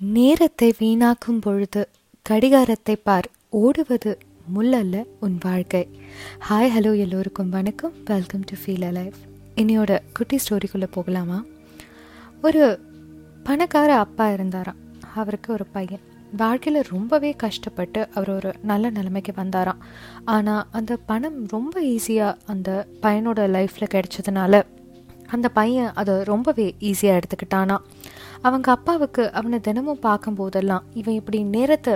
நேரத்தை வீணாக்கும் பொழுது கடிகாரத்தை பார் ஓடுவது முள்ளல்ல உன் வாழ்க்கை. ஹாய் ஹலோ எல்லோருக்கும் வணக்கம். Welcome to feel a life இன்னையோட குட்டி ஸ்டோரிக்குள்ளே போகலாமா? ஒரு பணக்கார அப்பா இருந்தாராம். அவருக்கு ஒரு பையன். வாழ்க்கையில் ரொம்பவே கஷ்டப்பட்டு அவர் ஒரு நல்ல நிலைமைக்கு வந்தாராம். ஆனால் அந்த பணம் ரொம்ப ஈஸியாக அந்த பையனோட லைஃப்பில் கிடைச்சதுனால அந்த பையன் அதை ரொம்பவே ஈஸியாக எடுத்துக்கிட்டானா அவங்க அப்பாவுக்கு அவனை தினமும் பார்க்கும்போதெல்லாம் இவன் இப்படி நேரத்தை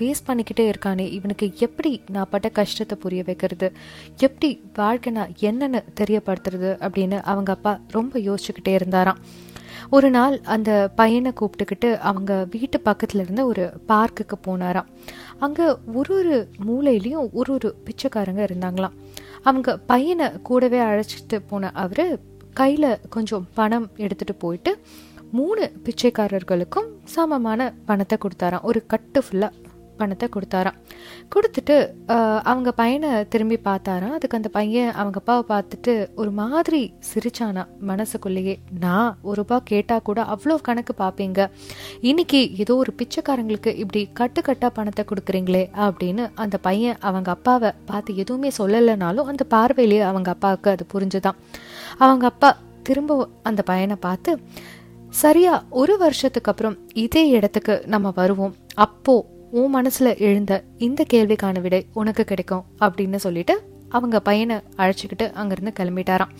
வேஸ்ட் பண்ணிக்கிட்டே இருக்கானே. இவனுக்கு எப்படி நான் பட்ட கஷ்டத்தை புரிய வைக்கிறது? எப்படி வாழ்க்கை நான் என்னன்னு தெரியப்படுத்துறது அப்படின்னு அவங்க அப்பா ரொம்ப யோசிச்சுக்கிட்டே இருந்தாராம். ஒரு நாள் அந்த பையனை கூப்பிட்டுக்கிட்டு அவங்க வீட்டு பக்கத்தில் இருந்த ஒரு பார்க்குக்கு போனாராம். அங்கே ஒரு ஒரு மூலையிலையும் ஒரு ஒரு பிச்சைக்காரங்க இருந்தாங்களாம். அவங்க பையனை கூடவே அழைச்சிட்டு போன அவர் கையில் கொஞ்சம் பணம் எடுத்துகிட்டு போயிட்டு மூணு பிச்சைக்காரர்களுக்கும் சமமான பணத்தை கொடுத்தாராம். ஒரு கட்டு ஃபுல்லாக பணத்தை கொடுத்தாராம். கொடுத்துட்டு அவங்க பையனை திரும்பி பார்த்தாராம். அதுக்கு அந்த பையன் அவங்க அப்பாவை பார்த்துட்டு ஒரு மாதிரி சிரிச்சானா மனசுக்குள்ளேயே. நான் ஒரு ரூபா கேட்டால் கூட அவ்வளோ கணக்கு பார்ப்பீங்க. இன்னைக்கு ஏதோ ஒரு பிச்சைக்காரங்களுக்கு இப்படி கட்டு கட்டாக பணத்தை கொடுக்குறீங்களே அப்படின்னு அந்த பையன் அவங்க அப்பாவை பார்த்து எதுவுமே சொல்லலைனாலும் அந்த பார்வையிலேயே அவங்க அப்பாவுக்கு அது புரிஞ்சுதான். அவங்க அப்பா திரும்ப அந்த பையனை பார்த்து சரியா ஒரு வருஷத்துக்கு அப்புறம் இதே இடத்துக்கு நம்ம வருவோம். அப்போ உன் மனசுல எழுந்த இந்த கேள்விக்கான விடை உனக்கு கிடைக்கும் அப்படின்னு சொல்லிட்டு அவங்க பையனை அழைச்சிக்கிட்டு அங்கிருந்து கிளம்பிட்டாராம்.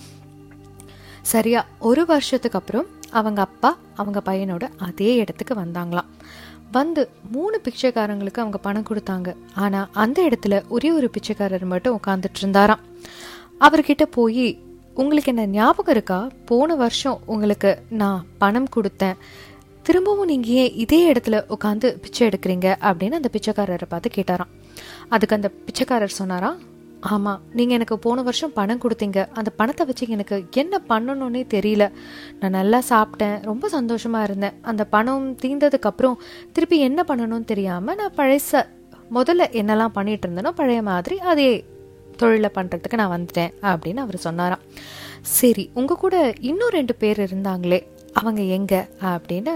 சரியா ஒரு வருஷத்துக்கு அப்புறம் அவங்க அப்பா அவங்க பையனோட அதே இடத்துக்கு வந்தாங்களாம். வந்து மூணு பிச்சைக்காரங்களுக்கு அவங்க பணம் கொடுத்தாங்க. ஆனா அந்த இடத்துல ஒரே ஒரு பிச்சைக்காரர் மட்டும் உட்காந்துட்டு இருந்தாராம். அவர்கிட்ட போய் உங்களுக்கு என்ன ஞாபகம் இருக்கா? போன வருஷம் உங்களுக்கு நான் பணம் கொடுத்தேன். திரும்பவும் நீங்கள் ஏன் இதே இடத்துல உட்காந்து பிச்சை எடுக்கிறீங்க? அப்படின்னு அந்த பிச்சைக்காரரை பார்த்து கேட்டாராம். அதுக்கு அந்த பிச்சைக்காரர் சொன்னாராம் ஆமாம் நீங்கள் எனக்கு போன வருஷம் பணம் கொடுத்தீங்க. அந்த பணத்தை வச்சு எனக்கு என்ன பண்ணணும்னே தெரியல. நான் நல்லா சாப்பிட்டேன் ரொம்ப சந்தோஷமாக இருந்தேன். அந்த பணம் தீர்ந்ததுக்கப்புறம் திருப்பி என்ன பண்ணணும்னு தெரியாமல் நான் பழைச முதல்ல என்னெல்லாம் பண்ணிட்டு இருந்தேனோ பழைய மாதிரி அதே தொழிலை பண்ணுறதுக்கு நான் வந்துட்டேன் அப்படின்னு அவர் சொன்னாராம். சரி உங்கள் கூட இன்னும் ரெண்டு பேர் இருந்தாங்களே அவங்க எங்கே? அப்படின்னு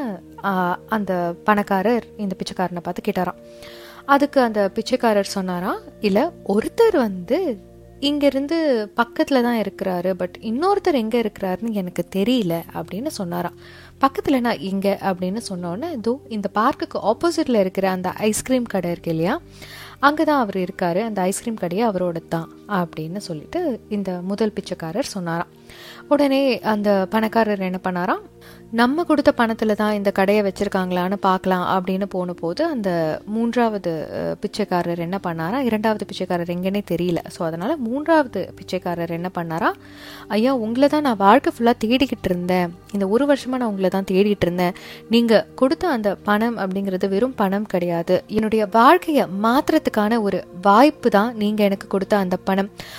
அந்த பணக்காரர் இந்த பிச்சைக்காரனை பார்த்து கேட்டாராம். அதுக்கு அந்த பிச்சைக்காரர் சொன்னாராம் இல்லை ஒருத்தர் வந்து இங்கேருந்து பக்கத்தில் தான் இருக்கிறாரு பட் இன்னொருத்தர் எங்கே இருக்கிறாருன்னு எனக்கு தெரியல அப்படின்னு சொன்னாராம். பக்கத்தில் நான் இங்கே அப்படின்னு சொன்னோன்னே இதோ இந்த பார்க்குக்கு ஆப்போசிட்டில் இருக்கிற அந்த ஐஸ்கிரீம் கடை இருக்கு இல்லையா அங்கே தான் அவர் இருக்காரு. அந்த ஐஸ்கிரீம் கடையை அவரோட தான் அப்படின்னு சொல்லிட்டு இந்த முதல் பிச்சைக்காரர் சொன்னாராம். உடனே அந்த பணக்காரர் என்ன பண்ணாராம்? நம்ம கொடுத்த பணத்தில் தான் இந்த கடையை வச்சுருக்காங்களான்னு பார்க்கலாம் அப்படின்னு போன போது அந்த மூன்றாவது பிச்சைக்காரர் என்ன பண்ணாரா இரண்டாவது பிச்சைக்காரர் எங்கன்னே தெரியல. ஸோ அதனால் மூன்றாவது பிச்சைக்காரர் என்ன பண்ணாரா ஐயா உங்களை தான் நான் வாழ்க்கை ஃபுல்லாக தேடிக்கிட்டு இருந்தேன். இந்த ஒரு வருஷமாக நான் உங்களை தான் தேடிட்டு இருந்தேன். நீங்கள் கொடுத்த அந்த பணம் அப்படிங்கிறது வெறும் பணம் கிடையாது. என்னுடைய வாழ்க்கையை மாற்றுறதுக்கான ஒரு வாய்ப்பு தான் நீங்கள் எனக்கு கொடுத்த அந்த பணம்.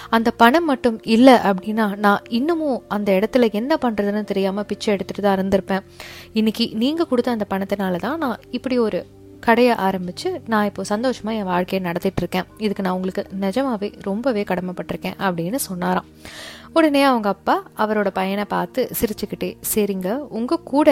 அந்த பணம் மட்டும் இல்லை அப்படின்னா நான் இன்னமும் அந்த இடத்துல என்ன பண்ணுறதுன்னு தெரியாமல் பிச்சை எடுத்துகிட்டு தான் இருந்திருப்பேன். இன்னைக்கு நீங்கள் கொடுத்த அந்த பணத்தினால தான் நான் இப்படி ஒரு கடையை ஆரம்பித்து நான் இப்போ சந்தோஷமாக என் வாழ்க்கையை நடத்திட்டு இருக்கேன். இதுக்கு நான் உங்களுக்கு நிஜமாவே ரொம்பவே கடமைப்பட்டிருக்கேன் அப்படின்னு சொன்னாராம். உடனே அவங்க அப்பா அவரோட பையனை பார்த்து சிரிச்சுக்கிட்டே சரிங்க உங்கள் கூட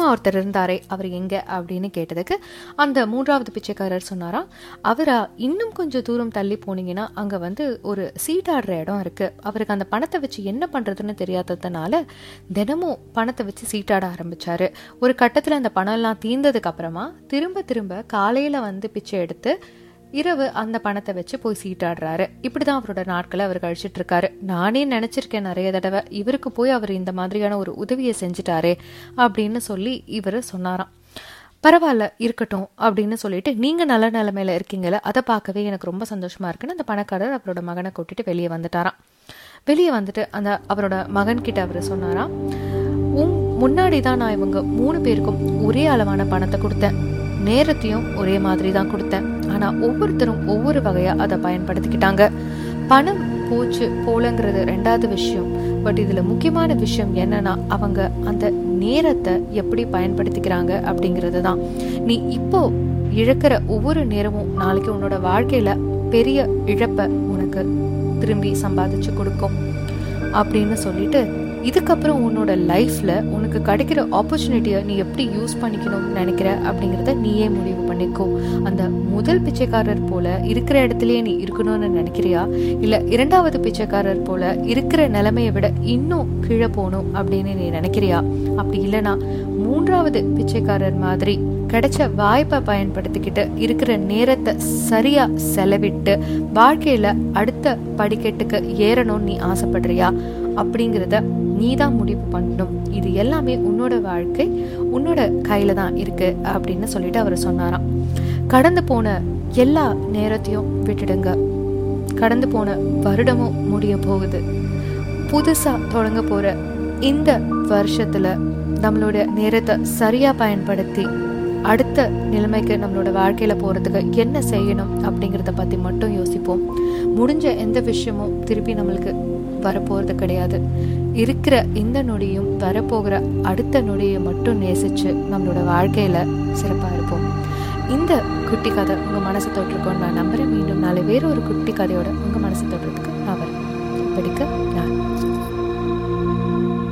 ஒருத்தர் இருந்தாரே அவர் எங்க? அப்படின்னு கேட்டதுக்கு அந்த மூன்றாவது பிச்சைக்காரர் சொன்னாராம் அவரா இன்னும் கொஞ்சம் தூரம் தள்ளி போனீங்கன்னா அங்கே வந்து ஒரு சீட்டாடுற இடம் இருக்கு. அவருக்கு அந்த பணத்தை வச்சு என்ன பண்ணுறதுன்னு தெரியாததுனால தினமும் பணத்தை வச்சு சீட்டாட ஆரம்பிச்சாரு. ஒரு கட்டத்தில் அந்த பணம் எல்லாம் தீர்ந்ததுக்கு அப்புறமா திரும்ப திரும்ப காலையில் வந்து பிச்சை எடுத்து இரவு அந்த பணத்தை வச்சு போய் சீட்டாடுறாரு. இப்படிதான் அவரோட நாட்களை அவர் கழிச்சிட்டு இருக்காரு நானே நினைச்சிருக்கேன் நிறைய தடவை இவருக்கு போய் அவர் இந்த மாதிரியான ஒரு உதவியை செஞ்சுட்டாரே அப்படின்னு சொல்லி இவர் சொன்னாராம். பரவாயில்ல இருக்கட்டும் அப்படின்னு சொல்லிட்டு நீங்க நல்ல நிலைமையில இருக்கீங்கள அதை பார்க்கவே எனக்கு ரொம்ப சந்தோஷமா இருக்குன்னு அந்த பணக்காரர் அவரோட மகனை கூட்டிட்டு வெளியே வந்துட்டாராம். வெளியே வந்துட்டு அந்த அவரோட மகன் கிட்ட அவர் சொன்னாராம் உன் முன்னாடி தான் நான் இவங்க மூணு பேருக்கும் ஒரே அளவான பணத்தை கொடுத்தேன். நேரத்தையும் ஒரே மாதிரி தான் கொடுத்தேன். ஆனால் ஒவ்வொருத்தரும் ஒவ்வொரு வகையாக அதை பயன்படுத்திக்கிட்டாங்க. பணம் போச்சு போலங்கிறது ரெண்டாவது விஷயம். பட் இதில் முக்கியமான விஷயம் என்னன்னா அவங்க அந்த நேரத்தை எப்படி பயன்படுத்திக்கிறாங்க அப்படிங்கிறது தான். நீ இப்போ இழக்கிற ஒவ்வொரு நேரமும் நாளைக்கு உன்னோட வாழ்க்கையில பெரிய இழப்பை உனக்கு திரும்பி சம்பாதிச்சு கொடுக்கும். அப்படின்னு சொல்லிட்டு இதுக்கப்புறம் உன்னோட லைஃப்பில் உனக்கு கிடைக்கிற ஆப்பர்ச்சுனிட்டியை நீ எப்படி யூஸ் பண்ணிக்கணும்னு நினைக்கிற அப்படிங்கிறத நீயே முடிவு பண்ணிக்கோ. அந்த முதல் பிச்சைக்காரர் போல இருக்கிற இடத்துலயே நீ இருக்கணும்னு நினைக்கிறியா? இல்லை இரண்டாவது பிச்சைக்காரர் போல இருக்கிற நிலைமையை விட இன்னும் கீழே போகணும் அப்படின்னு நீ நினைக்கிறியா? அப்படி இல்லைனா மூன்றாவது பிச்சைக்காரர் மாதிரி கிடைச்ச வாய்ப்பை பயன்படுத்திக்கிட்டு இருக்கிற நேரத்தை சரியா செலவிட்டு வாழ்க்கையில அடுத்த படிக்கட்டுக்கு ஏறணும்னு நீ ஆசைப்படுறியா? அப்படிங்கிறத நீ தான் முடிவு பண்ணணும். இது எல்லாமே உன்னோட வாழ்க்கை உன்னோட கையில தான் இருக்கு அப்படின்னு சொல்லிட்டு அவர் சொன்னாராம். கடந்து போன எல்லா நேரத்தையும் விட்டுடுங்க. கடந்து போன வருடமும் முடிய போகுது. புதுசா தொடங்க போற இந்த வருஷத்துல நம்மளோட நேரத்தை சரியா பயன்படுத்தி அடுத்த நிலைமைக்கு நம்மளோட வாழ்க்கையில போறதுக்கு என்ன செய்யணும் அப்படிங்கிறத பத்தி மட்டும் யோசிப்போம். முடிஞ்ச எந்த விஷயமும் திருப்பி நம்மளுக்கு வரப்போறது கிடையாது. இருக்கிற இந்த நொடியும் வரப்போகிற அடுத்த நொடியை மட்டும் நேசிச்சு நம்மளோட வாழ்க்கையில சிறப்பா இருப்போம். இந்த குட்டி கதை உங்க மனசை தொட்டிருக்கோன்னு நான் நம்புறேன். மீண்டும் நாளை வேற ஒரு குட்டி கதையோட உங்க மனசை தொட்டுறதுக்கு நான் வரேன். படிக்க